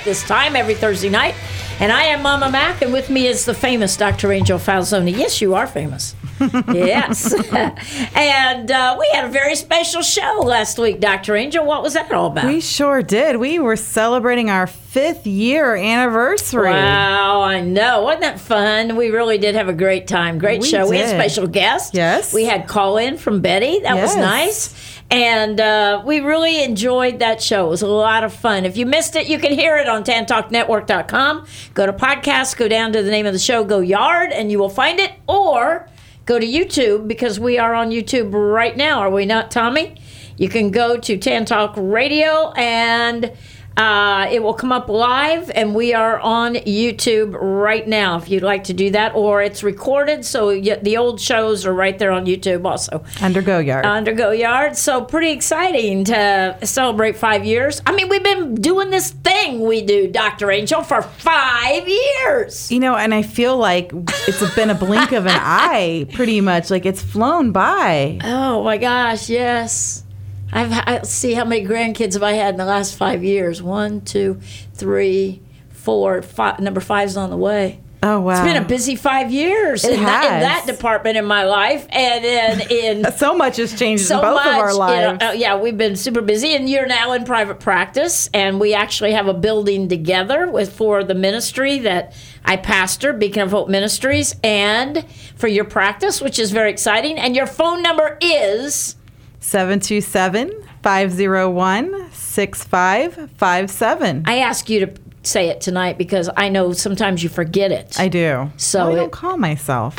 at this time every Thursday night. And I am Mama Mac, and with me is the famous Dr. Angel Falzoni. Yes, you are famous. yes. and uh, we had a very special show last week, Dr. Angel. What was that all about? We sure did. We were celebrating our fifth year anniversary. Wow, I know. Wasn't that fun? We really did have a great time. Great We show. We had did. special guests. Yes. We had call in from Betty. That was nice. And uh, we really enjoyed that show. It was a lot of fun. If you missed it, you can hear it on tantalknetwork.com. Go to podcasts, go down to the name of the show, Go Yard, and you will find it. Or go to YouTube because we are on YouTube right now. Are we not, Tommy? You can go to Tan Talk Radio and uh, it will come up live, and we are on YouTube right now if you'd like to do that, or it's recorded, so y- the old shows are right there on YouTube also. Under Go Yard. Under Go Yard, so pretty exciting to celebrate five years. I mean, we've been doing this thing we do, Dr. Angel, for five years. you know, and I feel like it's been a blink of an eye, pretty much. Like it's flown by. Oh my gosh, yes. I've I, see how many grandkids have I had in the last five years? One, two, three, four, five. Number five's on the way. Oh wow! It's been a busy five years in, that, in that department in my life, and in, in so much has changed so in both much. of our you know, lives. uh, yeah, we've been super busy, and you're now in private practice, and we actually have a building together with for the ministry that I pastor, Beacon of Hope Ministries, and for your practice, which is very exciting. And your phone number is 727 501 6557. I ask you to say it tonight because I know sometimes you forget it. I do. So I it- don't call myself.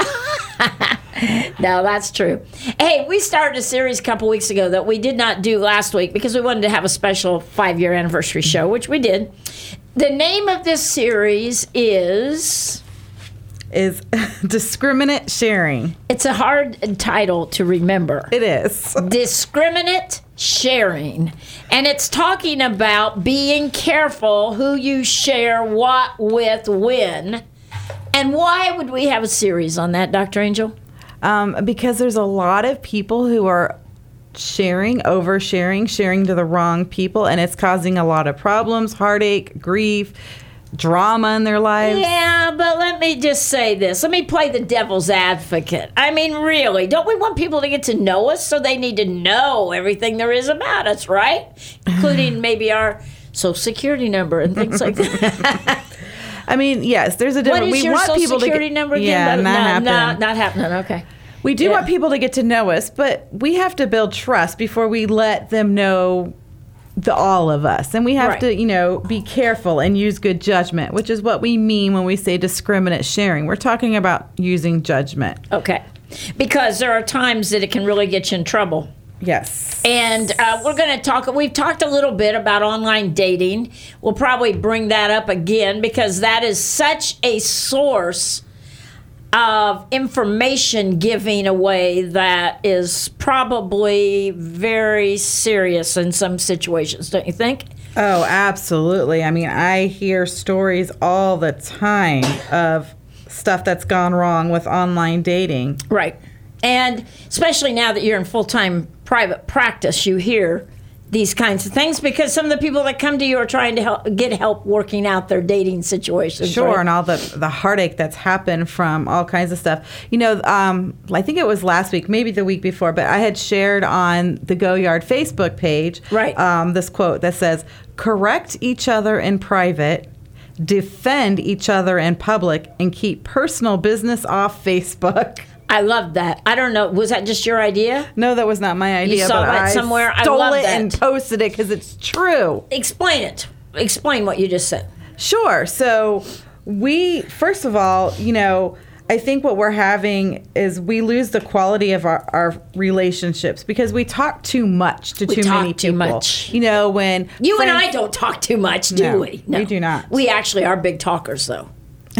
No, that's true. Hey, we started a series a couple weeks ago that we did not do last week because we wanted to have a special five year anniversary show, which we did. The name of this series is is discriminate sharing. it's a hard title to remember. It is. Discriminate sharing. And it's talking about being careful who you share what with when. And why would we have a series on that, Dr. Angel? Um, because there's a lot of people who are sharing, oversharing, sharing to the wrong people, and it's causing a lot of problems, heartache, grief, drama in their lives. Yeah, but let me just say this. Let me play the devil's advocate. I mean, really, don't we want people to get to know us so they need to know everything there is about us, right? Including maybe our social security number and things like that. I mean, yes, there's a what difference. is we your want social people security to get, number again? Yeah, not no, happening. no, not happening. Okay. we do yeah. want people to get to know us, but we have to build trust before we let them know the all of us. And we have Right. to, you know, be careful and use good judgment, which is what we mean when we say discriminate sharing. We're talking about using judgment. Okay. Because there are times that it can really get you in trouble. Yes. And uh, we're going to talk. We've talked a little bit about online dating. We'll probably bring that up again because that is such a source of information giving away that is probably very serious in some situations, don't you think? Oh, absolutely. I mean, I hear stories all the time of stuff that's gone wrong with online dating. Right. And especially now that you're in full time private practice, you hear these kinds of things because some of the people that come to you are trying to help, get help working out their dating situations. Sure, right? and all the the heartache that's happened from all kinds of stuff. You know, um, I think it was last week, maybe the week before, but I had shared on the Go Yard Facebook page, Right. Um, this quote that says, "Correct each other in private." Defend each other in public and keep personal business off Facebook. I love that. I don't know. Was that just your idea? No, that was not my idea. You saw that I somewhere? I Stole love it that. and posted it because it's true. Explain it. Explain what you just said. Sure. So we first of all, you know, I think what we're having is we lose the quality of our, our relationships because we talk too much to We too talk many too people. much. You know, when You and I don't talk too much, do No, we? we do not. We actually are big talkers, though.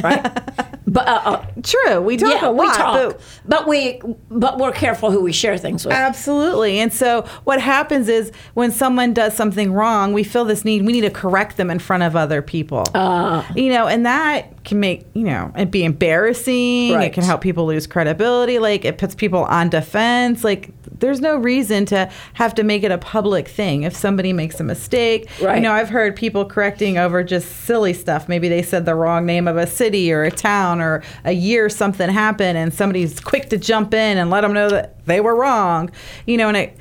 Right? but uh, uh, True, we talk yeah, a lot. we talk, but- but we but we're careful who we share things with. Absolutely. And so what happens is when someone does something wrong, we feel this need, we need to correct them in front of other people. Uh. you know, and that can make, you know, it be embarrassing. Right. It can help people lose credibility. Like it puts people on defense. Like there's no reason to have to make it a public thing if somebody makes a mistake. Right. You know, I've heard people correcting over just silly stuff. Maybe they said the wrong name of a city or a town or a year something happened and somebody's quick to jump in and let them know that they were wrong. You know, and it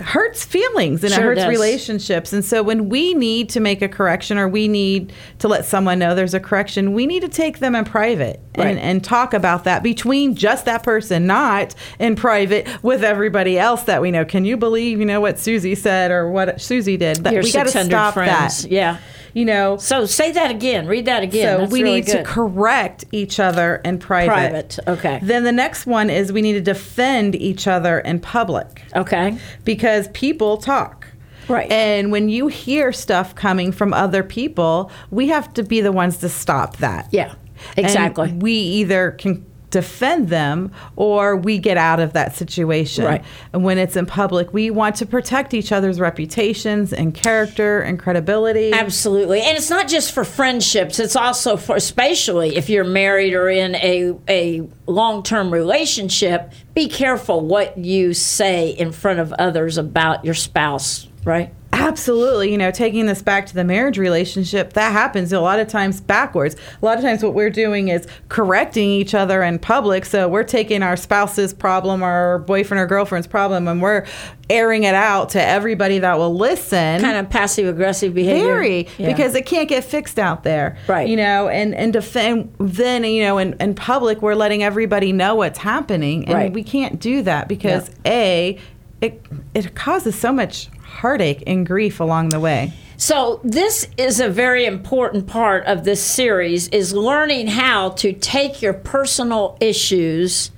hurts feelings and it hurts does. relationships. And so when we need to make a correction or we need to let someone know there's a correction, we need to take them in private Right. and, and talk about that between just that person, not in private with everybody else that we know. Can you believe, you know, what Susie said or what Susie did? That Your we got to stop friends. that. Yeah. You know, So say that again. Read that again. so That's we really need to correct each other in private. Private, okay. Then the next one is we need to defend each other in public okay. because people talk. Right. And when you hear stuff coming from other people, we have to be the ones to stop that. Yeah. And Exactly. we either can defend them or we get out of that situation. Right. And when it's in public, we want to protect each other's reputations and character and credibility. Absolutely. And it's not just for friendships, it's also for especially if you're married or in a a long-term relationship, be careful what you say in front of others about your spouse, right? Absolutely. You know, taking this back to the marriage relationship, that happens a lot of times backwards. A lot of times, what we're doing is correcting each other in public. So we're taking our spouse's problem, our boyfriend or girlfriend's problem, and we're airing it out to everybody that will listen. Kind of passive aggressive behavior. Very, Yeah. because it can't get fixed out there, Right. You know, and and defend then you know in, in public we're letting everybody know what's happening, and Right. we can't do that because a it it causes so much heartache and grief along the way. So this is a very important part of this series is learning how to take your personal issues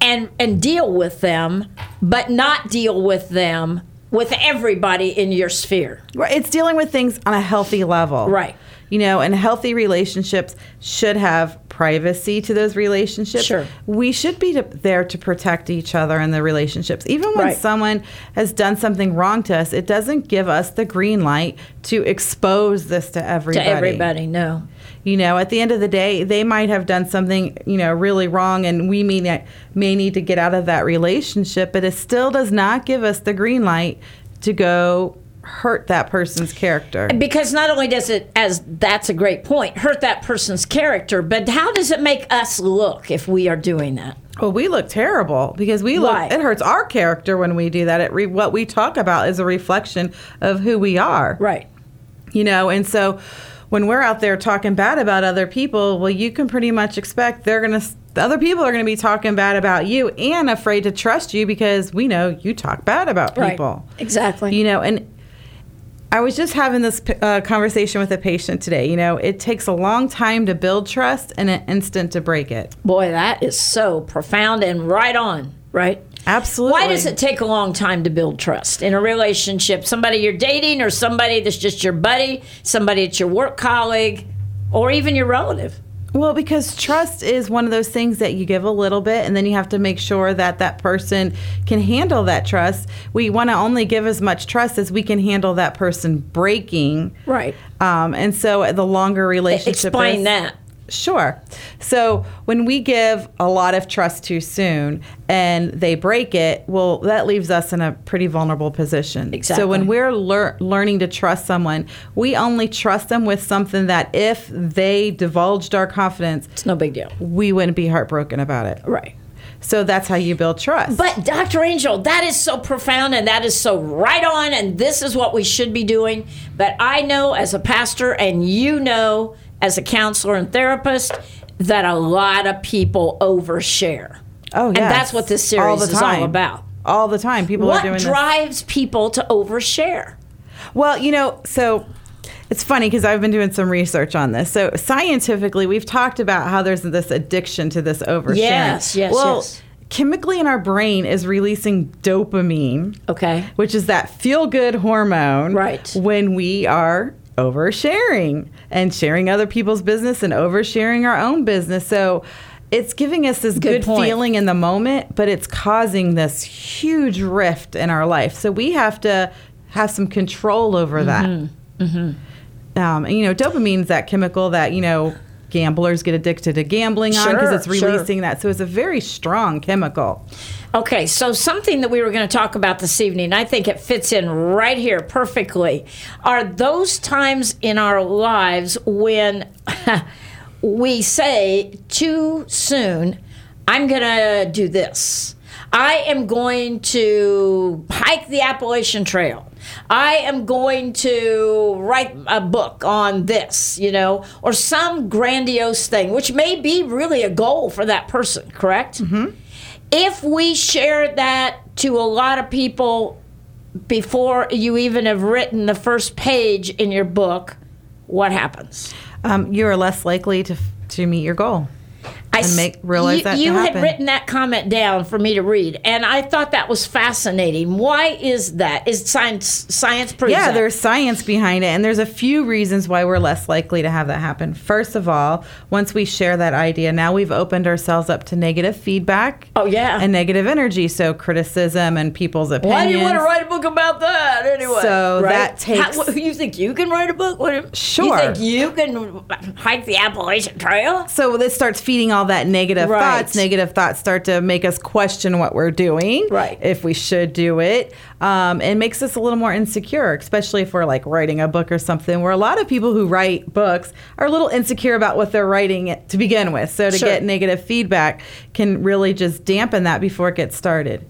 and and deal with them, but not deal with them with everybody in your sphere. Right, It's dealing with things on a healthy level. Right. You know, and healthy relationships should have privacy to those relationships. Sure. We should be to, there to protect each other in the relationships. Even when Right. someone has done something wrong to us, it doesn't give us the green light to expose this to everybody. To everybody, no. You know, at the end of the day, they might have done something, you know, really wrong, and we may, may need to get out of that relationship, but it still does not give us the green light to go hurt that person's character. Because not only does it, as that's a great point, hurt that person's character, but how does it make us look if we are doing that? Well, we look terrible because we look. Right. It hurts our character when we do that. It re, what we talk about is a reflection of who we are. Right. You know, and so when we're out there talking bad about other people, well, you can pretty much expect they're gonna. The other people are going to be talking bad about you and afraid to trust you because we know you talk bad about people. Right. Exactly. You know, and I was just having this uh, conversation with a patient today. You know, it takes a long time to build trust and an instant to break it. Boy, that is so profound and right on, right? Absolutely. Why does it take a long time to build trust in a relationship? Somebody you're dating, or somebody that's just your buddy, somebody that's your work colleague, or even your relative? Well, because trust is one of those things that you give a little bit and then you have to make sure that that person can handle that trust. We want to only give as much trust as we can handle that person breaking. Right. Um, and so the longer relationship Explain is, that. Sure. So when we give a lot of trust too soon and they break it, well, that leaves us in a pretty vulnerable position. Exactly. So when we're lear- learning to trust someone, we only trust them with something that if they divulged our confidence, It's no big deal. we wouldn't be heartbroken about it. Right. So that's how you build trust. But Dr. Angel, that is so profound and that is so right on, and this is what we should be doing. But I know as a pastor, and you know as a counselor and therapist, that a lot of people overshare. oh, And that's what this All series the is all about. All the time, people are What doing this. drives people to overshare? Well, you know, so It's funny because I've been doing some research on this. So scientifically, we've talked about how there's this addiction to this oversharing. Yes, yes, well, yes. chemically in our brain is releasing dopamine, Okay. which is that feel good hormone. Right. When we are oversharing and sharing other people's business and oversharing our own business. So it's giving us this Good good, feeling in the moment, but it's causing this huge rift in our life. So we have to have some control over that. Mm-hmm. Um, and, you know, dopamine's that chemical that, you know, gamblers get addicted to gambling on because Sure, it's sure. releasing that. So it's a very strong chemical. Okay, so something that we were going to talk about this evening, I think it fits in right here perfectly, are those times in our lives when we say too soon, I'm going to do this. I am going to hike the Appalachian Trail. I am going to write a book on this, you know, or some grandiose thing, which may be really a goal for that person, correct? Mm-hmm. If we share that to a lot of people before you even have written the first page in your book, what happens? Um, you are less likely to, to meet your goal. I And make- realize you, that you had happen. written that comment down for me to read, and I thought that was fascinating. Why is that? Is science science proves Yeah, that? there's science behind it, and there's a few reasons why we're less likely to have that happen. First of all, once we share that idea, now we've opened ourselves up to negative feedback. Oh, yeah. and negative energy, so criticism and people's opinions. Why do you want to write a book about that anyway? So that takes- How, what, you think you can write a book? What, Sure. You think you can hike the Appalachian Trail? So this starts feeding all that negative Right. thoughts. Negative thoughts start to make us question what we're doing, Right. If we should do it, um, and makes us a little more insecure, especially if we're like writing a book or something. Where a lot of people who write books are a little insecure about what they're writing to begin with. So to Sure. get negative feedback can really just dampen that before it gets started.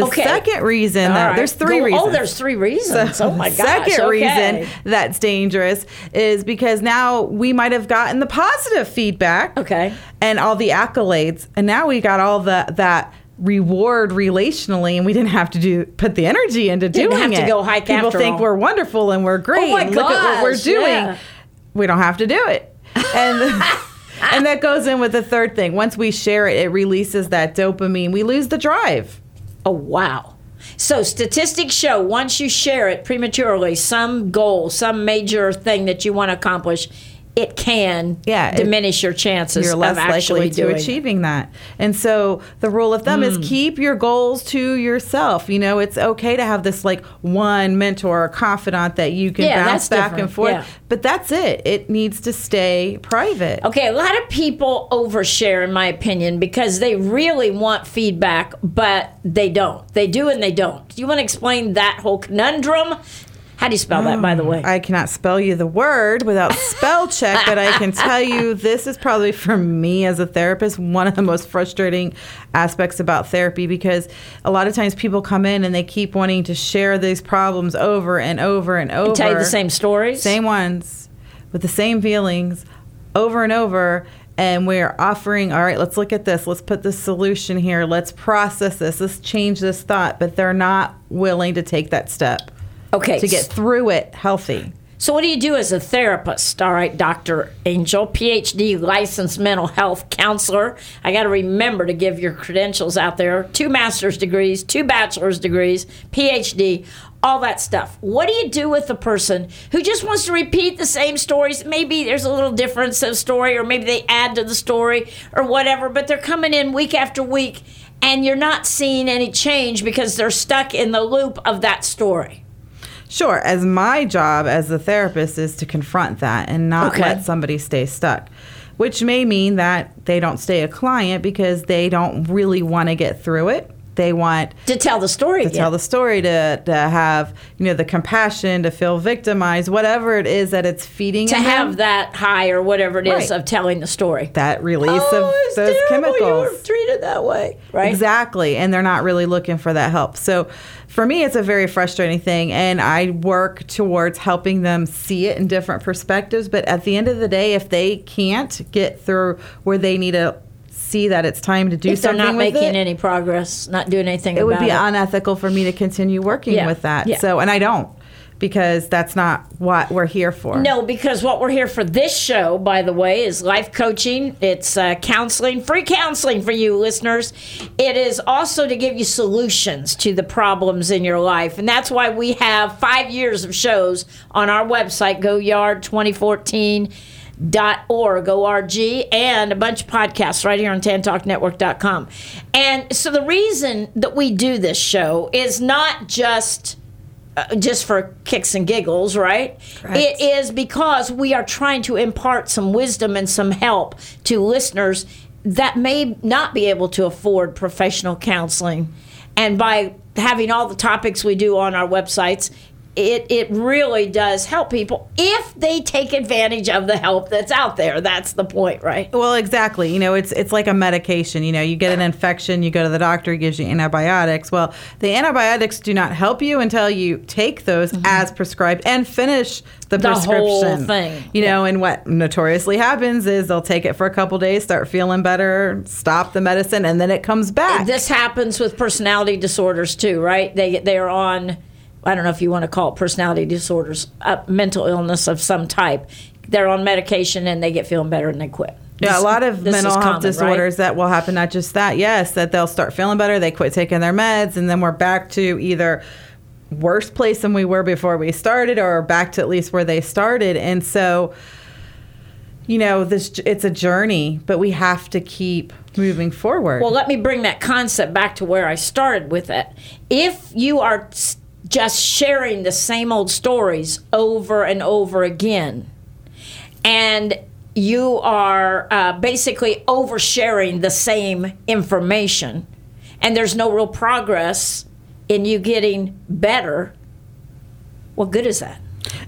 The Okay. second reason, All that right. there's three Go- oh, reasons. Oh, there's three reasons. oh my gosh. second okay. reason that's dangerous is because now we might have gotten the positive feedback Okay. and all the accolades and now we got all the that reward relationally and we didn't have to do put the energy into Didn't doing have to it go hike people think all. we're wonderful and we're oh great Oh my and look at what we're doing yeah. we don't have to do it and and that goes in with the third thing once we share it it releases that dopamine we lose the drive Oh, wow. So statistics show once you share it prematurely, some goal, some major thing that you want to accomplish, it can Yeah, it- diminish your chances you're less of actually likely to doing it. achieving that. And so the rule of thumb Hmm. is keep your goals to yourself. You know, it's okay to have this like one mentor or confidant that you can Yeah, bounce back different. and forth. Yeah. But that's it. It needs to stay private. Okay, a lot of people overshare, in my opinion, because they really want feedback, but they don't. They do and they don't. Do you want to explain that whole conundrum? How do you spell that, by the mm, way? I cannot spell you the word without spell check, but I can tell you this is probably for me as a therapist one of the most frustrating aspects about therapy because a lot of times people come in and they keep wanting to share these problems over and over and over. Tell you the same stories. same ones with the same feelings over and over and we're offering all right let's look at this let's put the solution here let's process this let's change this thought but they're not willing to take that step Okay, to get through it healthy So, what do you do as a therapist? All right, Dr. Angel, PhD licensed mental health counselor. I got to remember to give your credentials out there two master's degrees, two bachelor's degrees, PhD, all that stuff. What do you do with a person who just wants to repeat the same stories? Maybe there's a little difference of story, or maybe they add to the story or whatever, but they're coming in week after week and you're not seeing any change because they're stuck in the loop of that story. Sure, as my job as a therapist is to confront that and not Okay. let somebody stay stuck, which may mean that they don't stay a client because they don't really want to get through it. They want To tell the story to again. tell the story, to, to have you know the compassion, to feel victimized, whatever it is that it's feeding to in them, have that high or whatever it is Right. of telling the story. that release oh, of those terrible. You were chemicals. treated that way, right? Exactly. And they're not really looking for that help. So for me, it's a very frustrating thing. And I work towards helping them see it in different perspectives. But at the end of the day, if they can't get through where they need to see that it's time to do If they're not making it, any progress, not doing anything it would be it. unethical for me to continue working Yeah. with that. Yeah. So, and I don't. because that's not what we're here for. No, because what we're here for this show, by the way, is life coaching. It's uh, counseling, free counseling for you listeners. It is also to give you solutions to the problems in your life. And that's why we have five years of shows on our website, GoYard 2014 dot org org and a bunch of podcasts right here on tantalknetwork.com and so the reason that we do this show is not just uh, just for kicks and giggles, right? Correct. It is because we are trying to impart some wisdom and some help to listeners that may not be able to afford professional counseling. And by having all the topics we do on our websites, it, it really does help people if they take advantage of the help that's out there. That's the point, right? Well, exactly. You know, it's it's like a medication. You know, you get an infection, you go to the doctor, he gives you antibiotics. Well, the antibiotics do not help you until you take those as prescribed and finish the, Mm-hmm. The prescription. thing. You know, and what notoriously happens is they'll take it for a couple days, start feeling better, stop the medicine, and then it comes back. This happens with personality disorders too, right? They they are on. I don't know if you want to call it personality disorders, uh, mental illness of some type. They're on medication and they get feeling better and they quit. Yeah, This- a lot of mental health common, right? disorders that will happen. Not just that, yes, that they'll start feeling better, they quit taking their meds, and then we're back to either worse place than we were before we started, or back to at least where they started. And so, you know, this it's a journey, but we have to keep moving forward. Well, let me bring that concept back to where I started with it. If you are just sharing the same old stories over and over again, and you are uh, basically oversharing the same information, and there's no real progress in you getting better, what good is that?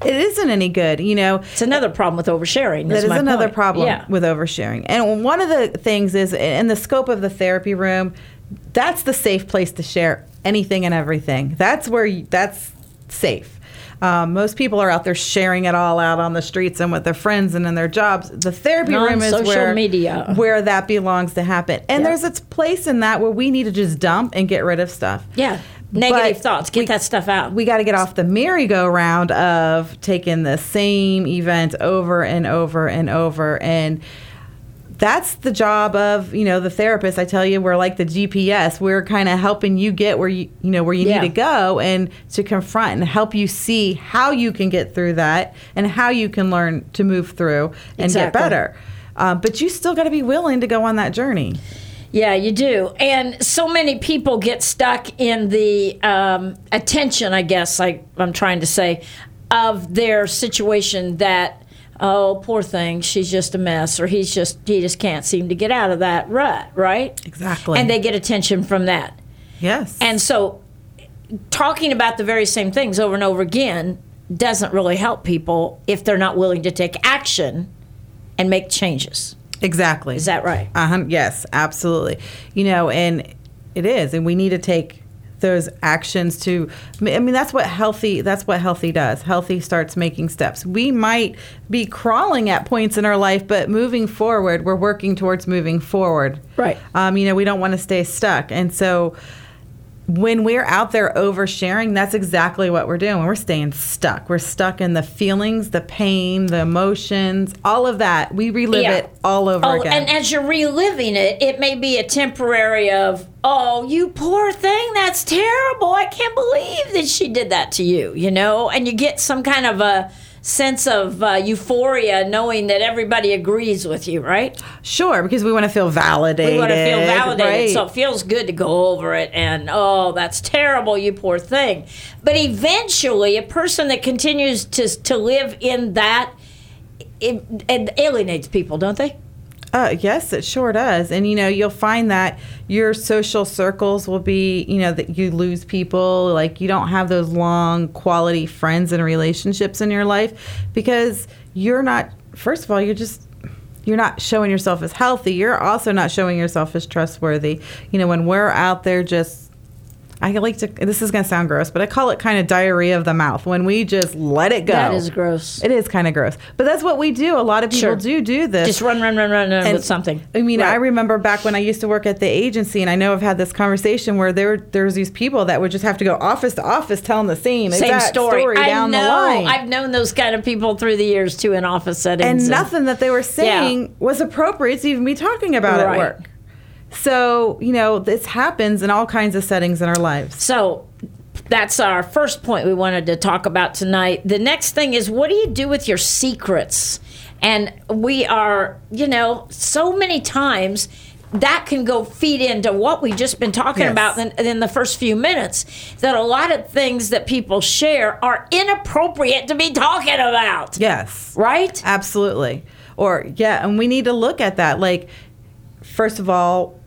it isn't any good, you know. It's another problem with oversharing. That is my another point. problem Yeah. with oversharing. And one of the things is in the scope of the therapy room, that's the safe place to share anything and everything. That's where you, that's safe. Um, most people are out there sharing it all out on the streets and with their friends and in their jobs. The therapy room is where media. where that belongs to happen. And Yeah. there's its place in that where we need to just dump and get rid of stuff. Yeah. Negative But thoughts. Get we- that stuff out. we got to get off the merry-go-round of taking the same event over and over and over and that's the job of you know the therapist i tell you we're like the gps we're kind of helping you get where you you know where you Yeah. need to go and to confront and help you see how you can get through that and how you can learn to move through and Exactly. get better um, but you still got to be willing to go on that journey Yeah, you do. And so many people get stuck in the um, attention, I guess, like I'm trying to say, of their situation that, oh, poor thing, she's just a mess, or he's just, he just can't seem to get out of that rut, right? Exactly. And they get attention from that. yes And so talking about the very same things over and over again doesn't really help people if they're not willing to take action and make changes. exactly Is that right? Uh-huh. Yes, absolutely. You know, and it is, and we need to take those actions to. I mean, that's what healthy. That's what healthy does. Healthy starts making steps. We might be crawling at points in our life, but moving forward, we're working towards moving forward. Right. Um, you know, we don't want to stay stuck, and so when we're out there oversharing, that's exactly what we're doing. We're staying stuck. We're stuck in the feelings, the pain, the emotions, all of that. We relive Yeah. it all over Oh, again. and as you're reliving it, it may be a temporary of, oh, you poor thing, that's terrible. I can't believe that she did that to you, you know? And you get some kind of a sense of uh, euphoria knowing that everybody agrees with you, right? Sure, because we want to feel validated. We want to feel validated, right. so it feels good to go over it. And oh, that's terrible, you poor thing. But eventually, a person that continues to to live in that it, it alienates people, don't they? Uh, yes, it sure does. And you know, you'll find that your social circles will be, you know, that you lose people, like you don't have those long quality friends and relationships in your life because you're not first of all, you're just you're not showing yourself as healthy. You're also not showing yourself as trustworthy. You know, when we're out there just I like to. This is going to sound gross, but I call it kind of diarrhea of the mouth when we just let it go. That is gross. It is kind of gross, but that's what we do. A lot of people Sure. do do this. Just run, run, run, run, run And, with something. I mean, I remember back when I used to work at the agency, and I know I've had this conversation where there there's these people that would just have to go office to office telling the same, Same exact story. I down know. the line. I've known those kind of people through the years too in office settings. and nothing that they were saying was appropriate to even be talking about Right. at work. So, you know, this happens in all kinds of settings in our lives. So that's our first point we wanted to talk about tonight. The next thing is what do you do with your secrets? And we are, you know, so many times that can go feed into what we've just been talking Yes. about in, in the first few minutes. That a lot of things that people share are inappropriate to be talking about. Yes. Right? Absolutely. Or, yeah, and we need to look at that. Like, first of all,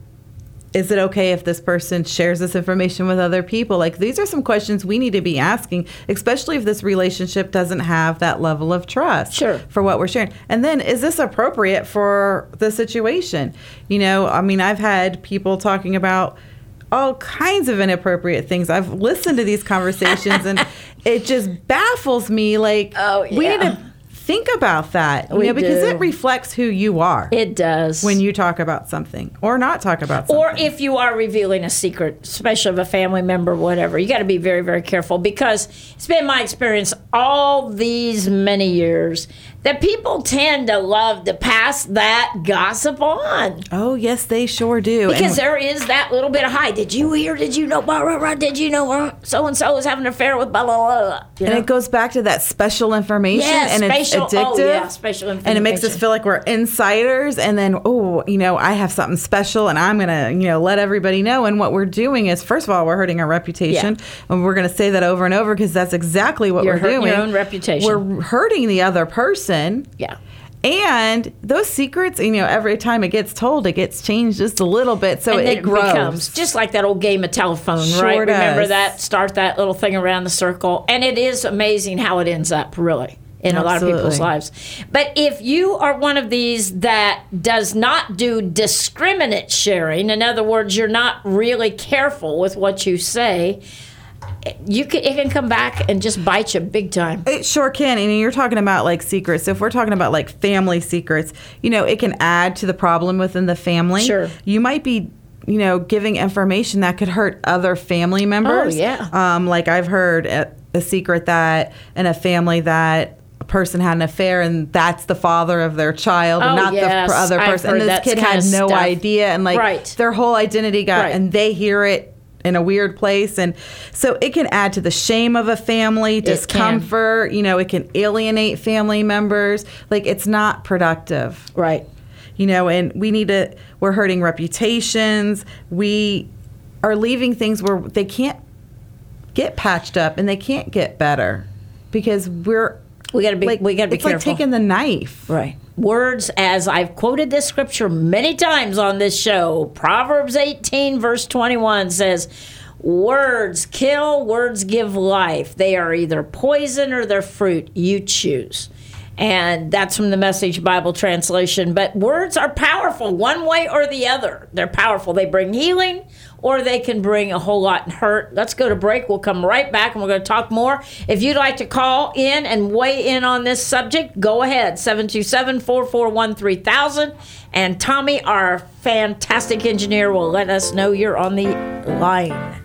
is it okay if this person shares this information with other people? Like, these are some questions we need to be asking, especially if this relationship doesn't have that level of trust Sure. for what we're sharing. And then, is this appropriate for the situation? You know, I mean, I've had people talking about all kinds of inappropriate things. I've listened to these conversations and it just baffles me. Like, Oh, we need yeah. to think about that, you We know, because do. it reflects who you are It does. when you talk about something or not talk about something. or if you are revealing a secret, especially of a family member, whatever, you got to be very, very careful because it's been my experience all these many years that people tend to love to pass that gossip on oh, yes, they sure do. because And- there is that little bit of high. Did you hear? Did you know? Blah, blah, blah, did you know? So and so is having an affair with blah blah blah. and know? it goes back to that special information Yeah, and it's oh, addictive. oh, yeah, spatial And it makes us feel like we're insiders and then, oh, you know, I have something special and I'm going to, you know, let everybody know. And what we're doing is, first of all, we're hurting our reputation. And we're going to say that over and over because that's exactly what You're we're hurting doing. your own reputation. We're hurting the other person. Yeah. And those secrets, you know, every time it gets told, it gets changed just a little bit. So it, it grows. becomes just like that old game of telephone, Sure right? Remember that? Start that little thing around the circle, and it is amazing how it ends up, really, in a lot of people's lives. But if you are one of these that does not do discriminate sharing, in other words, you're not really careful with what you say. You can it can come back and just bite you big time. It sure can. And you're talking about like secrets. So If we're talking about like family secrets, you know, it can add to the problem within the family. Sure. You might be, you know, giving information that could hurt other family members. Oh, yeah. Um, like I've heard a, a secret that in a family that a person had an affair and that's the father of their child and Oh, not yes. the other person. And this kid had no stuff. idea and like Right. their whole identity got Right. and they hear it in a weird place. And so it can add to the shame of a family discomfort you know it can alienate family members. Like it's not productive. Right. you know and we need to we're hurting reputations. We are leaving things where they can't get patched up and they can't get better because we're We gotta be like we gotta be it's careful. like taking the knife Right. Words, as I've quoted this scripture many times on this show, Proverbs 18, verse 21 says, Words kill, words give life. They are either poison or they're fruit. You choose. And that's from the Message Bible translation. But words are powerful one way or the other. They're powerful. They bring healing or they can bring a whole lot hurt. Let's go to break. We'll come right back and we're going to talk more. If you'd like to call in and weigh in on this subject, go ahead. 727 441 3000. And Tommy, our fantastic engineer, will let us know you're on the line.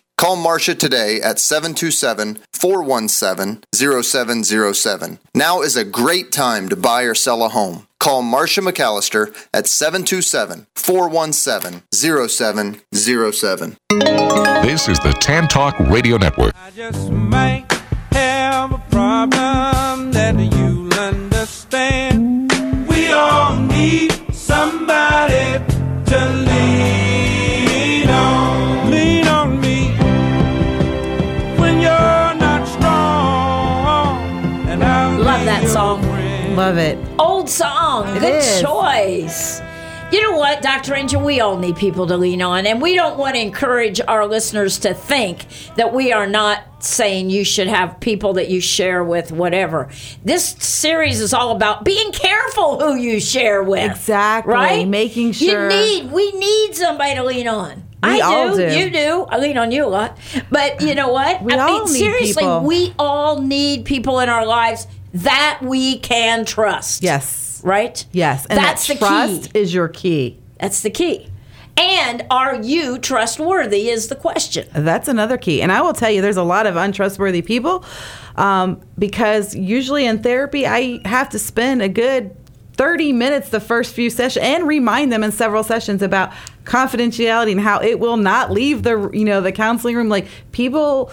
Call Marcia today at 727 417 0707. Now is a great time to buy or sell a home. Call Marcia McAllister at 727 417 0707. This is the Tan Talk Radio Network. I just might have a problem that you'll Love it. Old song. It Good is. choice. You know what, Dr. Angel? We all need people to lean on, and we don't want to encourage our listeners to think that we are not saying you should have people that you share with, whatever. This series is all about being careful who you share with. Exactly. Right? Making sure- You need, we need somebody to lean on. We I all do. You do. I lean on you a lot. But you know what? We I all mean, need seriously, people. we all need people in our lives that we can trust. Yes. Right? Yes. And That's that the trust key. is your key. That's the key. And are you trustworthy is the question. That's another key. And I will tell you, there's a lot of untrustworthy people um, because usually in therapy, I have to spend a good 30 minutes the first few sessions and remind them in several sessions about confidentiality and how it will not leave the you know the counseling room like people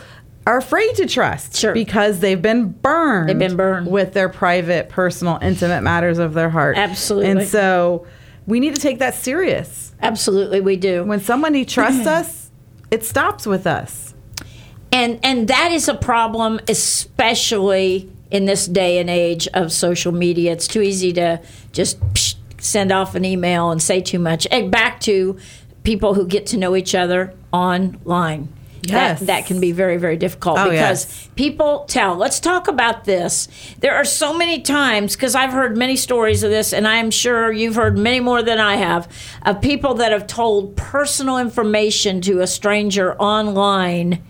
are afraid to trust Sure. because they've been burned They've been burned. with their private personal intimate matters of their heart Absolutely. and so we need to take that serious Absolutely, we do. when somebody trusts us it stops with us and and that is a problem especially in this day and age of social media it's too easy to just psh, send off an email and say too much and back to people who get to know each other online Yes. that, that can be very very difficult Oh, because yes. people tell let's talk about this there are so many times because i've heard many stories of this and i'm sure you've heard many more than i have of people that have told personal information to a stranger online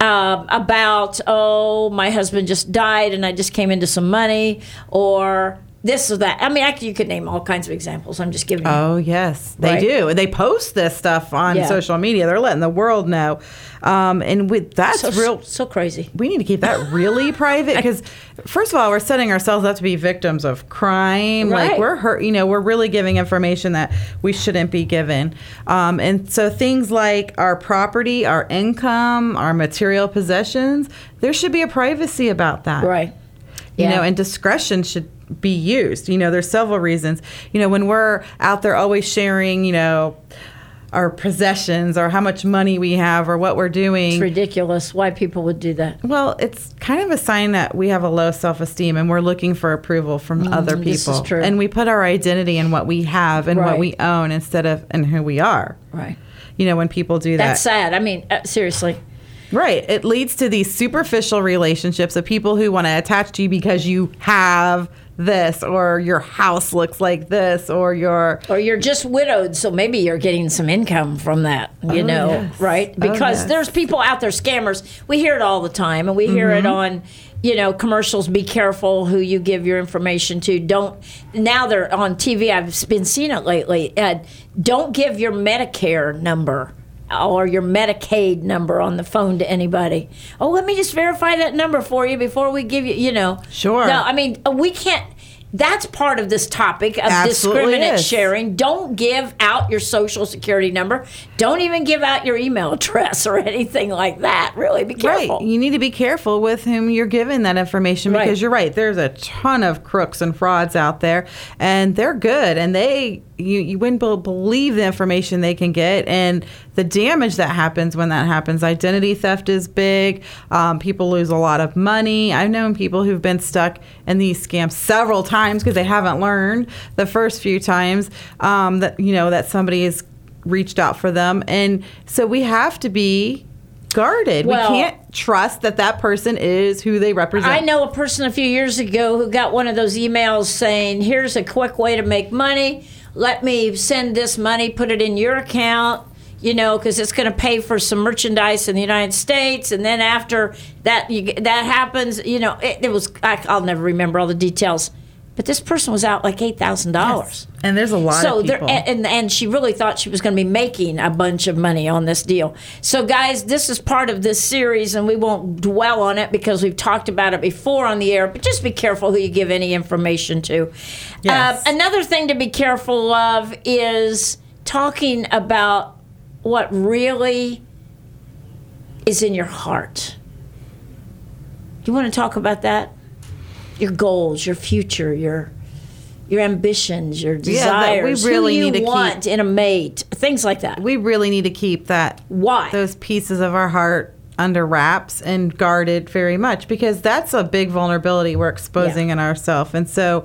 um, about oh my husband just died and I just came into some money or this or that. I mean, I, you could name all kinds of examples. I'm just giving. you. Oh yes, they Right? do. They post this stuff on Yeah. social media. They're letting the world know, um, and with that's so real. so crazy. We need to keep that really private because, first of all, we're setting ourselves up to be victims of crime. Like Right. we're hurt. You know, we're really giving information that we shouldn't be given. Um, and so things like our property, our income, our material possessions, there should be a privacy about that Right. you Yeah. know, and discretion should be used. You know, there's several reasons. You know, when we're out there always sharing, you know, our possessions or how much money we have or what we're doing. It's ridiculous why people would do that. Well, it's kind of a sign that we have a low self esteem and we're looking for approval from other people. Mm, this is true. And we put our identity in what we have and what we own instead of in who we are. Right. You know, when people do that. That's sad. I mean, uh, seriously. Right. It leads to these superficial relationships of people who want to attach to you because you have this or your house looks like this or your Or you're just widowed, so maybe you're getting some income from that, you Oh, know, yes. right? Oh, Because yes. there's people out there, scammers. We hear it all the time, and we hear it Mm-hmm. on, you know, commercials. Be careful who you give your information to. Don't. Now they're on TV. I've been seeing it lately. Uh, don't give your Medicare number. Or your Medicaid number on the phone to anybody. Oh, let me just verify that number for you before we give you, you know. Sure. No, I mean, uh, we can't. That's part of this topic of Absolutely is. sharing. Don't give out your social security number. Don't even give out your email address or anything like that. Really, be careful. Right. You need to be careful with whom you're giving that information because Right. you're right. There's a ton of crooks and frauds out there and they're good and they you, you wouldn't believe the information they can get and the damage that happens when that happens. Identity theft is big. Um, people lose a lot of money. I've known people who've been stuck in these scams several times because they haven't learned the first few times um, that you know that somebody has reached out for them and so we have to be guarded. Well- we can't trust that that person is who they represent. I know a person a few years ago who got one of those emails saying, "Here's a quick way to make money. Let me send this money, put it in your account, you know, because it's going to pay for some merchandise in the United States. And then after that, you, that happens, you know, it, it was, I, I'll never remember all the details. But this person was out like $8,000 And there's a lot so of there, people. and and she really thought she was going to be making a bunch of money on this deal. So guys, this is part of this series, and we won't dwell on it because we've talked about it before on the air. But just be careful who you give any information to. Yes. Uh, another thing to be careful of is talking about what really is in your heart. Do you want to talk about that? Your goals, your future, your your ambitions, your desires, Yeah, we really who you need to keep- want in a mate, things like that. we really need to keep that Why? those pieces of our heart under wraps and guarded very much because that's a big vulnerability we're exposing Yeah. in ourselves and so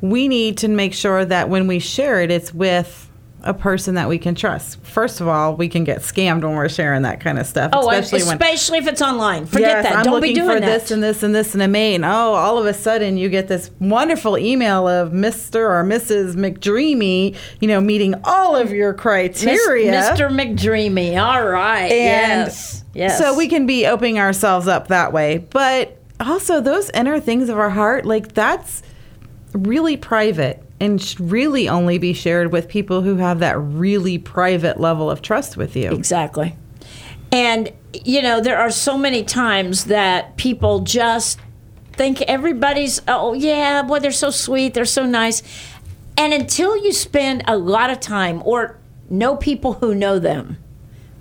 we need to make sure that when we share it it's with a person that we can trust first of all we can get scammed when we're sharing that kind of stuff oh, especially when especially if it's online. Forget Yes, that. I'm Don't be doing for that. this and this and this and a. And oh, all of a sudden you get this wonderful email of Mr. or Mrs. McDreamy, you know, meeting all of your Miss- criteria. Mr. McDreamy. All right. And yes. Yes. So we can be opening ourselves up that way. But also those inner things of our heart, like that's really private and should really only be shared with people who have that really private level of trust with you. Exactly. And, you know, there are so many times that people just think everybody's, oh, yeah, boy, they're so sweet, they're so nice. And until you spend a lot of time or know people who know them,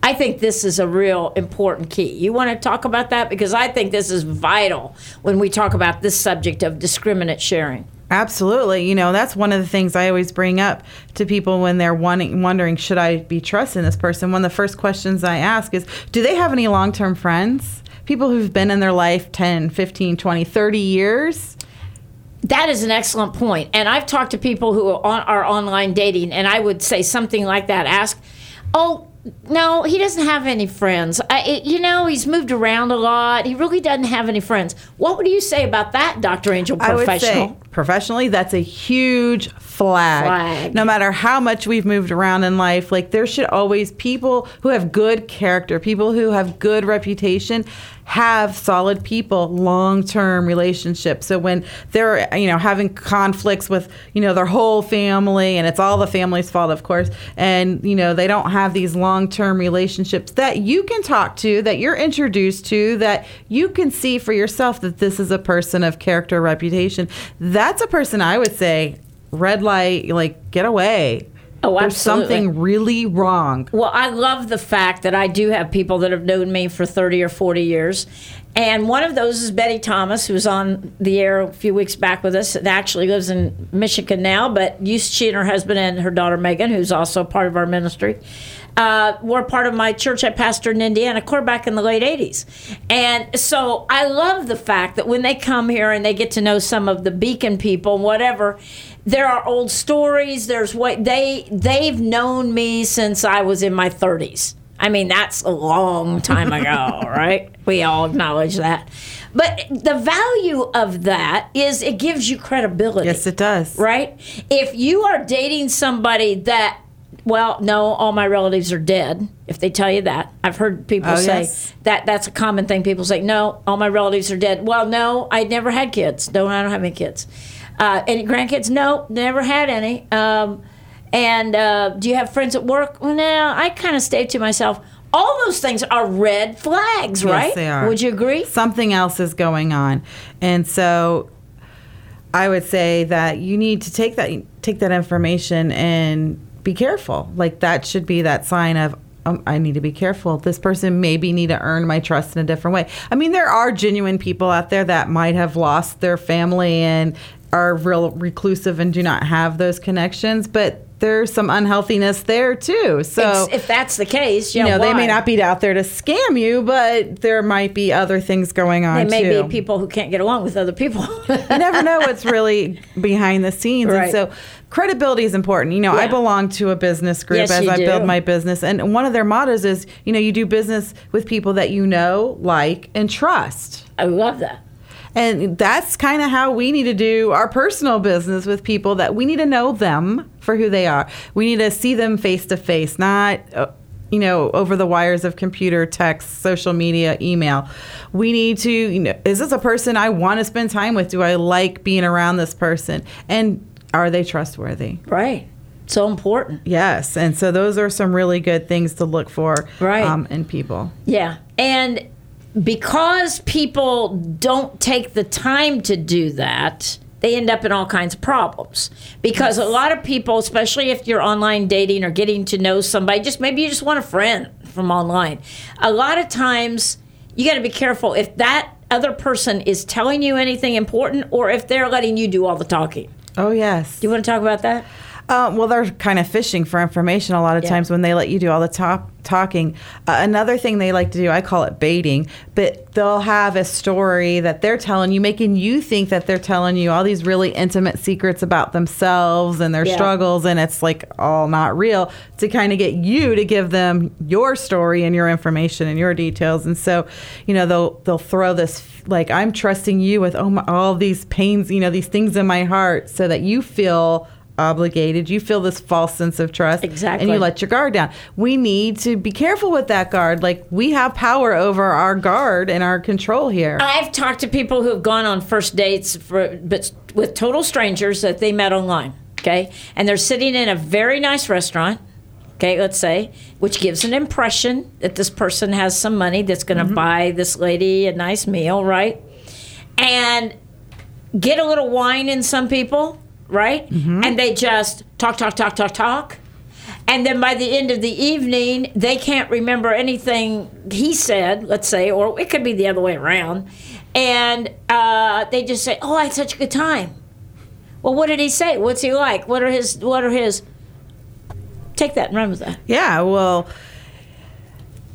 I think this is a real important key. You want to talk about that? Because I think this is vital when we talk about this subject of discriminate sharing. Absolutely. You know, that's one of the things I always bring up to people when they're wanting, wondering, should I be trusting this person? One of the first questions I ask is, do they have any long term friends? People who've been in their life 10, 15, 20, 30 years? That is an excellent point. And I've talked to people who are, on, are online dating, and I would say something like that. Ask, oh, no, he doesn't have any friends. I, it, you know, he's moved around a lot. He really doesn't have any friends. What would you say about that, Dr. Angel, I would professional? Professionally, that's a huge flag. Flag. No matter how much we've moved around in life, like there should always people who have good character, people who have good reputation, have solid people, long-term relationships. So when they're you know having conflicts with you know their whole family, and it's all the family's fault, of course, and you know they don't have these long-term relationships that you can talk to, that you're introduced to, that you can see for yourself that this is a person of character, reputation. That's a person I would say red light, like get away. Oh, There's absolutely. something really wrong. Well, I love the fact that I do have people that have known me for 30 or 40 years. And one of those is Betty Thomas, who was on the air a few weeks back with us. That actually lives in Michigan now, but used she and her husband and her daughter Megan, who's also part of our ministry, uh, were part of my church I pastored in Indiana, core back in the late 80s. And so I love the fact that when they come here and they get to know some of the Beacon people, whatever, there are old stories. There's what they they've known me since I was in my 30s. I mean, that's a long time ago, right? We all acknowledge that. But the value of that is it gives you credibility. Yes, it does. Right? If you are dating somebody that, well, no, all my relatives are dead, if they tell you that, I've heard people Oh, say yes. that that's a common thing. People say, no, all my relatives are dead. Well, no, I never had kids. No, I don't have any kids. Uh, any grandkids? No, never had any. Um, and uh, do you have friends at work? Well, no, I kind of stay to myself. All those things are red flags, right? Yes, they are. Would you agree? Something else is going on, and so I would say that you need to take that take that information and be careful. Like that should be that sign of. Um, I need to be careful. This person maybe need to earn my trust in a different way. I mean, there are genuine people out there that might have lost their family and are real reclusive and do not have those connections, but there's some unhealthiness there too. So if that's the case, you yeah, know, they may not be out there to scam you, but there might be other things going on They may too. be people who can't get along with other people. you never know what's really behind the scenes, Right. and so credibility is important. You know, I belong to a business group Yes, as I do. build my business, and one of their mottos is, you know, you do business with people that you know, like, and trust. I love that. And that's kind of how we need to do our personal business with people that we need to know them for who they are. We need to see them face to face, not uh, you know, over the wires of computer, text, social media, email. We need to, you know, is this a person I want to spend time with? Do I like being around this person? And are they trustworthy? Right. So important. Yes. And so those are some really good things to look for Right. um, in people. Yeah. And because people don't take the time to do that, they end up in all kinds of problems. Because a lot of people, especially if you're online dating or getting to know somebody, just maybe you just want a friend from online. A lot of times you got to be careful if that other person is telling you anything important or if they're letting you do all the talking. Oh, yes. Do you want to talk about that? Uh, well, they're kind of fishing for information a lot of Yeah. times when they let you do all the top talking. Uh, another thing they like to do, I call it baiting, but they'll have a story that they're telling you, making you think that they're telling you all these really intimate secrets about themselves and their Yeah. struggles, and it's like all not real to kind of get you to give them your story and your information and your details. And so, you know, they'll they'll throw this like I'm trusting you with oh my, all these pains, you know, these things in my heart, so that you feel obligated. You feel this false sense of trust. Exactly. And you let your guard down. We need to be careful with that guard. Like we have power over our guard and our control here. I've talked to people who have gone on first dates for, but with total strangers that they met online. Okay, and they're sitting in a very nice restaurant. Okay, let's say, which gives an impression that this person has some money that's going to mm-hmm. buy this lady a nice meal, right? And get a little wine in some people, right? And they just talk, talk, talk, talk, talk. And then by the end of the evening, they can't remember anything he said, let's say, or it could be the other way around. And uh, they just say, "Oh, I had such a good time." Well, what did he say? What's he like? What are his? What are his? Take that and run with that. Yeah, well,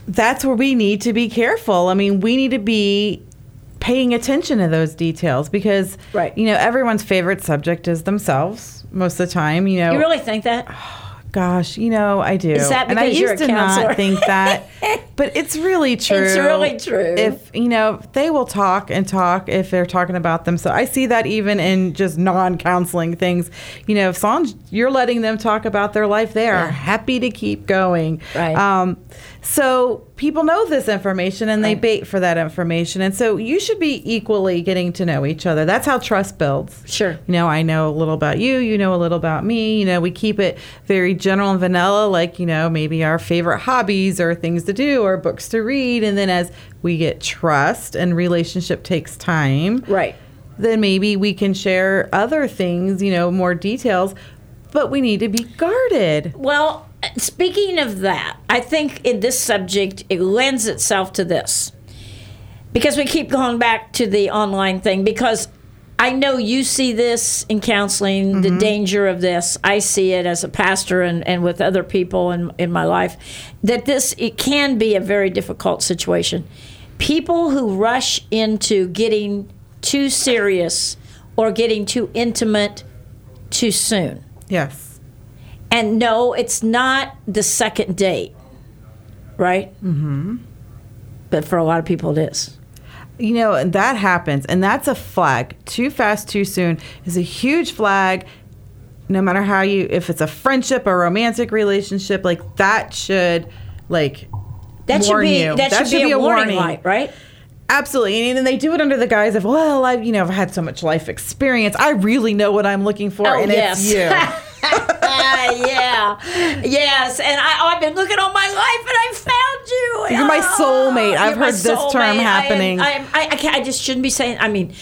that's where we need to be careful. I mean, we need to be paying attention to those details because, Right. you know, everyone's favorite subject is themselves most of the time. You know, You really think that? gosh, you know, I do. Is that and I because you're used a to counselor? not think that, but it's really true. It's really true. If you know, they will talk and talk if they're talking about them. So I see that even in just non-counseling things. You know, if someone you're letting them talk about their life, they are Yeah. happy to keep going. Right. Um, so people know this information and they bait for that information, and so you should be equally getting to know each other. That's how trust builds. Sure. You know, I know a little about you, you know a little about me. You know, we keep it very general and vanilla, like, you know, maybe our favorite hobbies or things to do or books to read. And then as we get trust and relationship takes time, Right. then maybe we can share other things, you know, more details. But we need to be guarded. Well, speaking of that, I think in this subject, it lends itself to this. Because we keep going back to the online thing, because I know you see this in counseling, the mm-hmm. danger of this. I see it as a pastor and, and with other people in, in my life, that this it can be a very difficult situation. People who rush into getting too serious or getting too intimate too soon. Yes. And no, it's not the second date, right? Mm-hmm. But for a lot of people, it is. You know, that happens. And that's a flag. Too fast, too soon is a huge flag. No matter how you, if it's a friendship, a romantic relationship, like that should, like, That should be you. that, should, be, a warning, light, right? Absolutely, and, and they do it under the guise of, well, I've you know I've had so much life experience. I really know what I'm looking for, Oh, and yes. it's you. Ah, yeah, yes. And I, I've been looking all my life, and I found you. You're my Ah, soulmate. I've you're heard this term happening. I, am- I, I, can't, I just shouldn't be saying. I mean.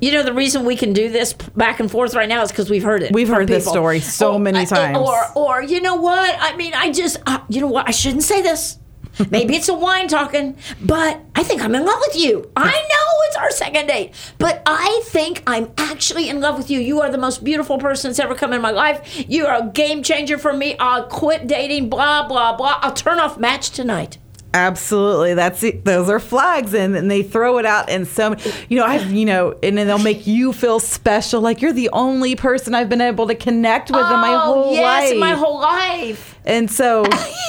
You know the reason we can do this back and forth right now is because we've heard it. We've heard this story so many times. Or, or you know what? I mean, I just, uh, you know what? I shouldn't say this. Maybe it's a wine talking, but I think I'm in love with you. I know it's our second date, but I think I'm actually in love with you. You are the most beautiful person that's ever come in my life. You are a game changer for me. I'll quit dating, blah, blah, blah. I'll turn off match tonight. Absolutely, that's it. Those are flags, and, and they throw it out And so. many- You know, I've you know, and then they'll make you feel special, like you're the only person I've been able to connect with in my Oh, whole yes, life. my whole life. And so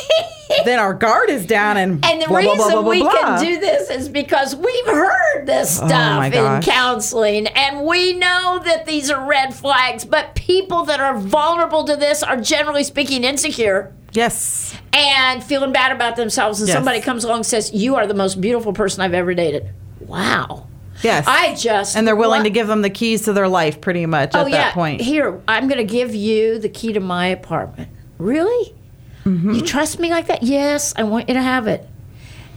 then our guard is down and And the blah, reason blah, blah, we can do this is because we've heard this Oh, stuff my in counseling and we know that these are red flags, but people that are vulnerable to this are generally speaking insecure yes, and feeling bad about themselves and Yes. somebody comes along and says, "You are the most beautiful person I've ever dated." Wow. yes, I just and they're willing to give them the keys to their life, pretty much oh, at oh, that yeah. point. Here, I'm going to give you the key to my apartment. Really? Mm-hmm. You trust me like that? Yes, I want you to have it.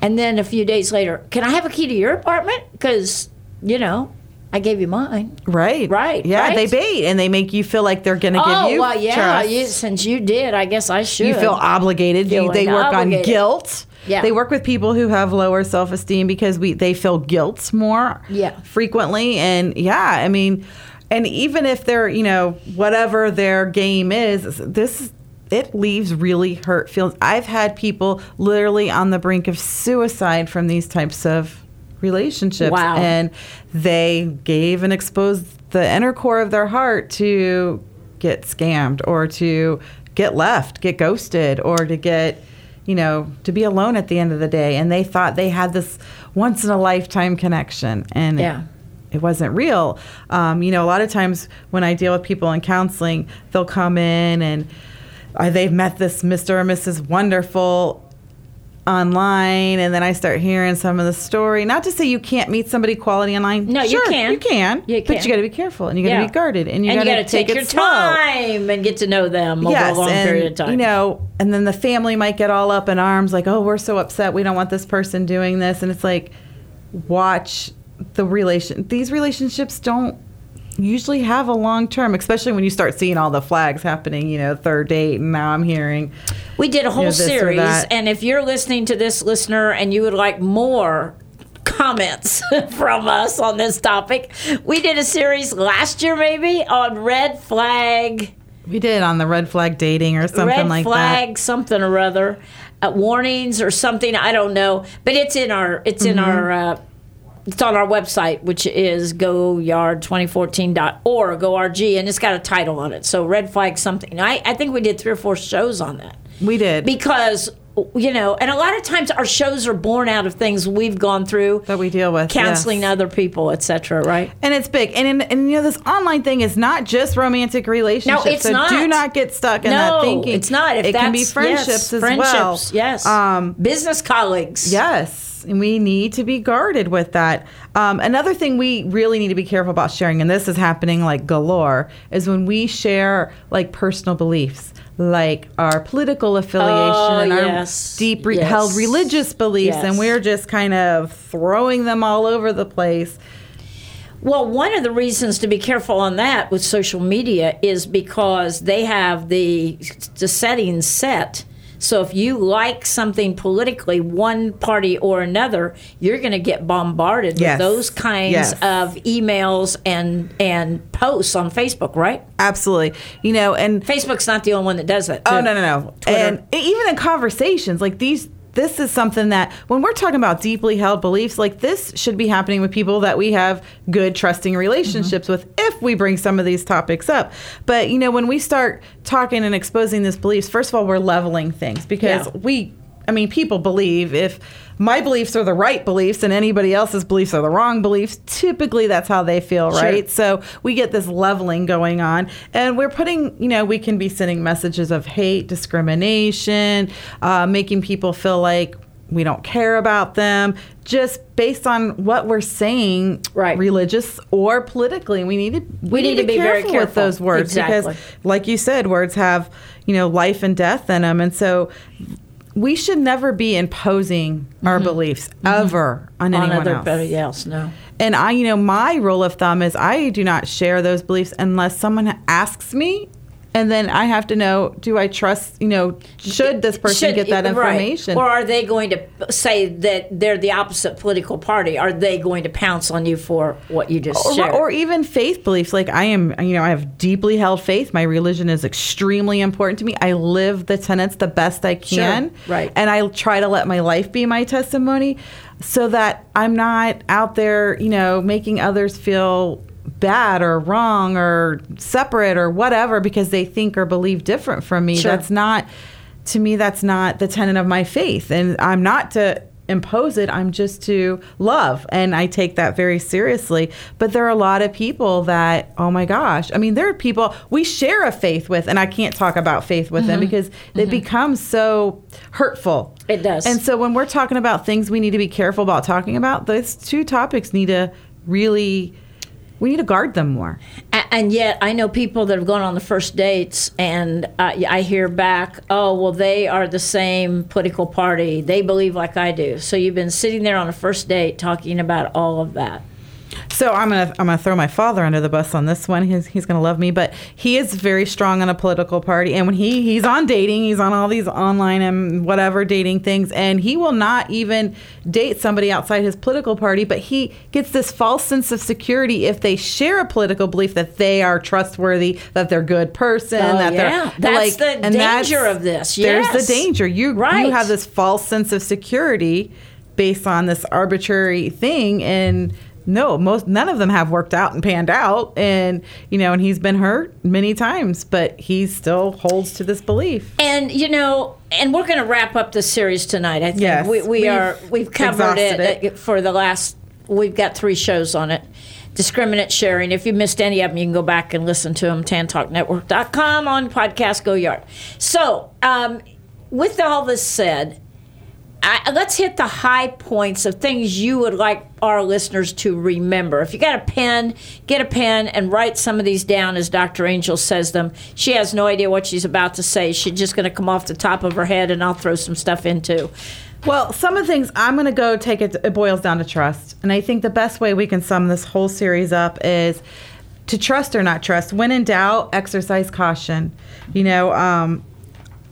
And then a few days later, can I have a key to your apartment? Because, you know, I gave you mine. Right, Right, yeah, right. they bait and they make you feel like they're going to oh, give you well, yeah. You, since you did, I guess I should. You feel obligated. You, they work obligated. on guilt. Yeah. They work with people who have lower self esteem because we they feel guilt more Yeah. frequently. And yeah, I mean, and even if they're, you know, whatever their game is, this it leaves really hurt feelings. I've had people literally on the brink of suicide from these types of relationships. Wow. And they gave and exposed the inner core of their heart to get scammed or to get left, get ghosted, or to get, you know, to be alone at the end of the day. And they thought they had this once in a lifetime connection. And Yeah. it wasn't real. Um, you know, a lot of times when I deal with people in counseling, they'll come in and they've met this Mr. or Mrs. Wonderful online and then I start hearing some of the story. Not to say you can't meet somebody quality online. No, you can. You can. You But you got to be careful and you got to Yeah. be guarded and you got to to take, your slow. time and get to know them over Yes, a long and period of time. you know, and then the family might get all up in arms, like, "Oh, we're so upset. We don't want this person doing this." And it's like, watch the relation. These relationships don't usually have a long term, especially when you start seeing all the flags happening. You know, third date, and now I'm hearing. We did a whole know, series, and if you're listening to this listener and you would like more comments from us on this topic, we did a series last year maybe on red flag, We did on the red flag dating or something red like flag that. Red flag something or other, uh, warnings or something. I don't know, but it's in our it's in Mm-hmm. our. Uh, it's on our website, which is goyard2014.org, ORG, gorg, and it's got a title on it. So, red flag something. I, I think we did three or four shows on that that. We did. because you know and a lot of times our shows are born out of things we've gone through that we deal with counseling yes. other people etc right And it's big. And, in, and you know, this online thing is not just romantic relationships. No, it's so not. do not get stuck in no that thinking. it's not if it can be friendships yes, as friendships well. yes Um, business colleagues Yes, and we need to be guarded with that. Um, another thing we really need to be careful about sharing, and this is happening like galore, is when we share like personal beliefs, like our political affiliation Oh, and yes. our deep re- Yes. held religious beliefs, and we're just kind of throwing them all over the place. Well, one of the reasons to be careful on that with social media is because they have the the settings set. So if you like something politically, one party or another, you're going to get bombarded Yes. with those kinds Yes. of emails and and posts on Facebook, right? Absolutely, you know, and Facebook's not the only one that does that. Oh too. no no no! Twitter. And even in conversations like these, this is something that when we're talking about deeply held beliefs, like this should be happening with people that we have good, trusting relationships with. If we bring some of these topics up, but you know, when we start talking and exposing these beliefs, first of all, we're leveling things because Yeah. we. I mean, people believe if my beliefs are the right beliefs and anybody else's beliefs are the wrong beliefs, typically that's how they feel, Sure. right? So we get this leveling going on, and we're putting, you know, we can be sending messages of hate, discrimination, uh, making people feel like we don't care about them, just based on what we're saying, Right. religious or politically. We need to We need to be very careful with those words because, like you said, words have you know life and death in them, and so. We should never be imposing our beliefs ever on Mm-hmm. on anyone else. else. No. And I, you know, my rule of thumb is I do not share those beliefs unless someone asks me. And then I have to know do I trust, you know, should this person Should- get that right. information? Or are they going to say that they're the opposite political party? Are they going to pounce on you for what you just or, shared? or even faith beliefs. Like I am, you know, I have deeply held faith. My religion is extremely important to me. I live the tenets the best I can. sure. right. And I try to let my life be my testimony so that I'm not out there, you know, making others feel bad or wrong or separate or whatever because they think or believe different from me. Sure. That's not to me, that's not the tenet of my faith. And I'm not to impose it, I'm just to love. And I take that very seriously. But there are a lot of people that, oh my gosh, I mean, there are people we share a faith with, and I can't talk about faith with them mm-hmm. because it mm-hmm. becomes so hurtful. It does. And so when we're talking about things we need to be careful about talking about, those two topics need to really, we need to guard them more. A- And yet, I know people that have gone on the first dates, and uh, I hear back, "Oh, well, they are the same political party. They believe like I do." So you've been sitting there on a first date talking about all of that. So I'm gonna I'm gonna throw my father under the bus on this one. He's he's gonna love me, but he is very strong on a political party. And when he he's on dating, he's on all these online and whatever dating things, and he will not even date somebody outside his political party. But he gets this false sense of security if they share a political belief that they are trustworthy, that they're a good person, Oh, that yeah. they're That's the and danger of this. There's the danger. You Right. you have this false sense of security based on this arbitrary thing and no most none of them have worked out and panned out and you know and he's been hurt many times but he still holds to this belief And you know, and we're going to wrap up the series tonight. I think Yes, we, we we've are. We've covered it, it. uh, for the last. We've got three shows on it. discriminant sharing. If you missed any of them, you can go back and listen to them. TanTalkNetwork.com on podcast Go Yard. So, um, with all this said, I, let's hit the high points of things you would like our listeners to remember. If you got a pen, get a pen and write some of these down as Dr. Angel says them. She has no idea what she's about to say. She's just going to come off the top of her head, and I'll throw some stuff in too. well some of the things i'm going to go take it it boils down to trust and i think the best way we can sum this whole series up is to trust or not trust when in doubt exercise caution you know um,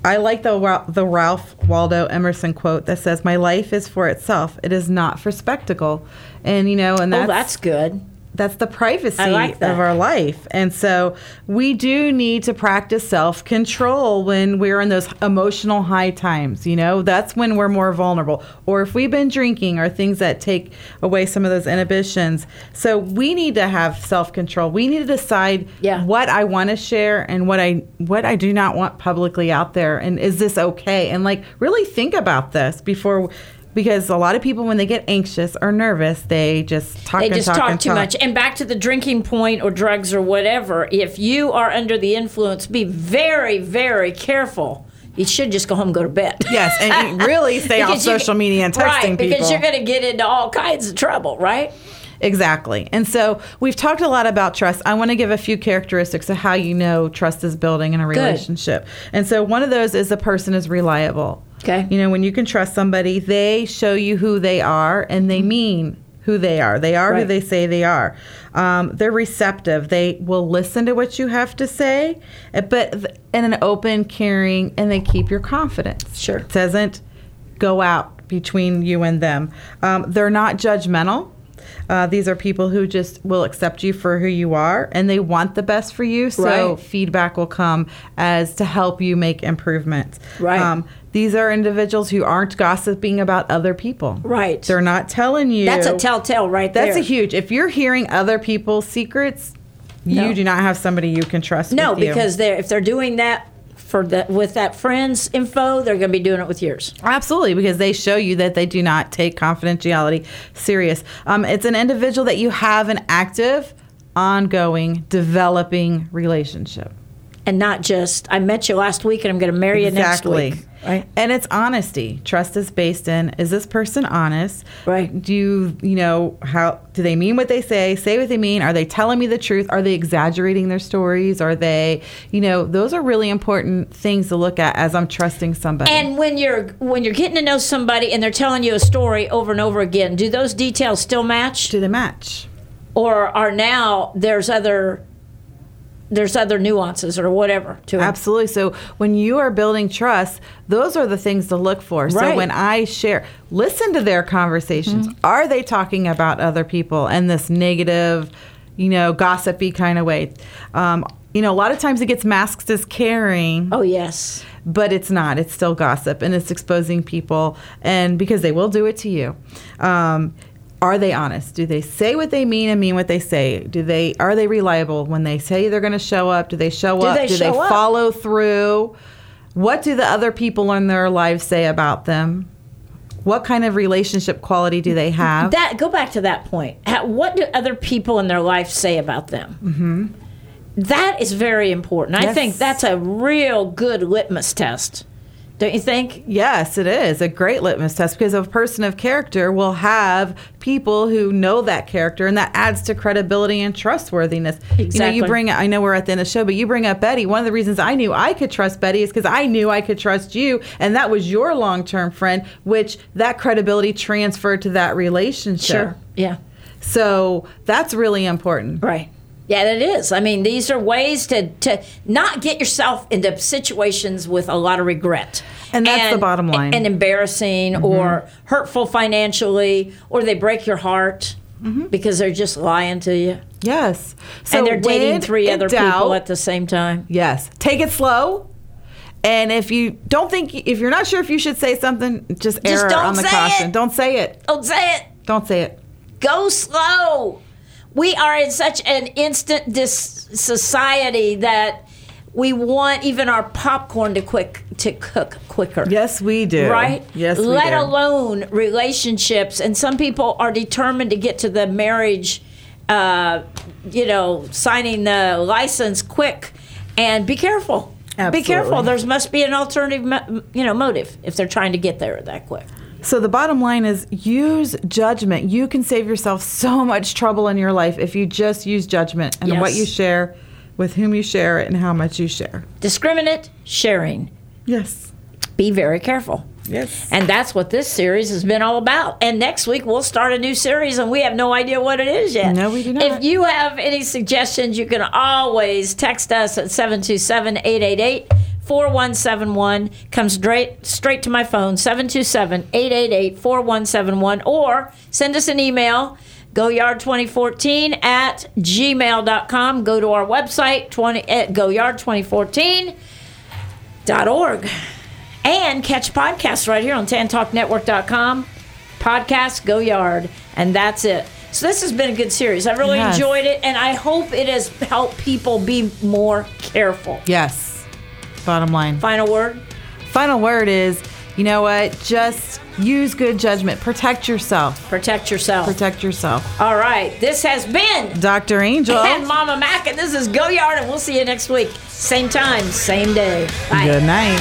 I like the the Ralph Waldo Emerson quote that says, "My life is for itself; it is not for spectacle." And you know, and that's oh, that's good. That's the privacy like that. of our life. And so we do need to practice self control when we're in those emotional high times. You know, that's when we're more vulnerable. Or if we've been drinking or things that take away some of those inhibitions. So we need to have self control. We need to decide Yeah. what I want to share and what I what I do not want publicly out there. And is this okay? And like really think about this before. Because a lot of people, when they get anxious or nervous, they just talk They and just talk, talk, too talk. much. And back to the drinking point or drugs or whatever, if you are under the influence, be very, very careful. You should just go home and go to bed. Yes, and really stay off social media and texting right, people. because you're going to get into all kinds of trouble, right? exactly. And so we've talked a lot about trust. I want to give a few characteristics of how you know trust is building in a relationship. And so one of those is the person is reliable. Okay. You know, when you can trust somebody, they show you who they are and they mean who they are. They are who they say they are. Um, they're receptive. They will listen to what you have to say, uh, but in an open, caring, and they keep your confidence. Sure. It doesn't go out between you and them. Um, they're not judgmental. Uh, these are people who just will accept you for who you are and they want the best for you. So Right. feedback will come as to help you make improvements. Um, Right. These are individuals who aren't gossiping about other people. Right. They're not telling you. That's a telltale right there. That's a huge. If you're hearing other people's secrets, No. you do not have somebody you can trust. No, with you. because they're if they're doing that for the with that friends info, they're going to be doing it with yours. Absolutely, because they show you that they do not take confidentiality serious. Um, it's an individual that you have an active, ongoing, developing relationship. And not just I met you last week and I'm going to marry you next week. Right. And it's honesty. Trust is based in is this person honest? Right. Do you, you know, how do they mean what they say? Say what they mean? Are they telling me the truth? Are they exaggerating their stories? Are they, you know, those are really important things to look at as I'm trusting somebody. And when you're when you're getting to know somebody and they're telling you a story over and over again, do those details still match, do they match? or are now there's other there's other nuances or whatever to it? Absolutely. So when you are building trust, those are the things to look for. Right. So when I share, listen to their conversations. Mm-hmm. Are they talking about other people in this negative, you know, gossipy kind of way? Um, you know, a lot of times it gets masked as caring, Oh yes. but it's not. It's still gossip and it's exposing people, and because they will do it to you. Um, are they honest? Do they say what they mean and mean what they say? Do they are they reliable when they say they're going to show up? Do they show Do up? they do show they up? follow through? What do the other people in their lives say about them? What kind of relationship quality do they have? That go back to that point. What do other people in their life say about them? Mm-hmm. That is very important. I think that's a real good litmus test. Don't you think? Yes, it is a great litmus test because a person of character will have people who know that character, and that adds to credibility and trustworthiness. You know, Exactly. you bring. I know we're at the end of the show, but you bring up Betty. One of the reasons I knew I could trust Betty is because I knew I could trust you, and that was your long-term friend, which that credibility transferred to that relationship. Sure. Yeah. So that's really important. Right. Yeah, it is. I mean, these are ways to to not get yourself into situations with a lot of regret. And that's the bottom line. Mm-hmm. And embarrassing or hurtful financially, or they break your heart Mm-hmm. because they're just lying to you. Yes. So and they're dating three other doubt- people at the same time. Yes. Take it slow. And if you don't think, if you're not sure if you should say something, just, Just err on the caution. it. Don't say it. Don't say it. Don't say it. go slow. We are in such an instant dis- society that we want even our popcorn to quick to cook quicker. Yes, we do. Right? Yes, we Let alone relationships. And some people are determined to get to the marriage, uh, you know, signing the license quick. And be careful. Absolutely. Be careful. There must be an alternative, you know, motive if they're trying to get there that quick. So the bottom line is use judgment. You can save yourself so much trouble in your life if you just use judgment and what you share, with whom you share it, and how much you share. Discriminate sharing. Yes. Be very careful. Yes. And that's what this series has been all about. And next week we'll start a new series and we have no idea what it is yet. No, we do not. If you have any suggestions, you can always text us at 727 888 4171. Comes straight, straight to my phone, 727 888 4171. Or send us an email. GoYard2014 at gmail.com. Go to our website, 20, at GoYard2014.org and catch podcasts right here on tantalknetwork.com. Podcast Go Yard, and that's it. So this has been a good series. I really Yes. enjoyed it, and I hope it has helped people be more careful. Yes. Bottom line. Final word. Final word is, you know what? Just use good judgment. Protect yourself. Protect yourself. Protect yourself. All right. This has been Dr. Angel. and Mama Mac, and this is Go Yard, and we'll see you next week. Same time, same day. Bye. Good night.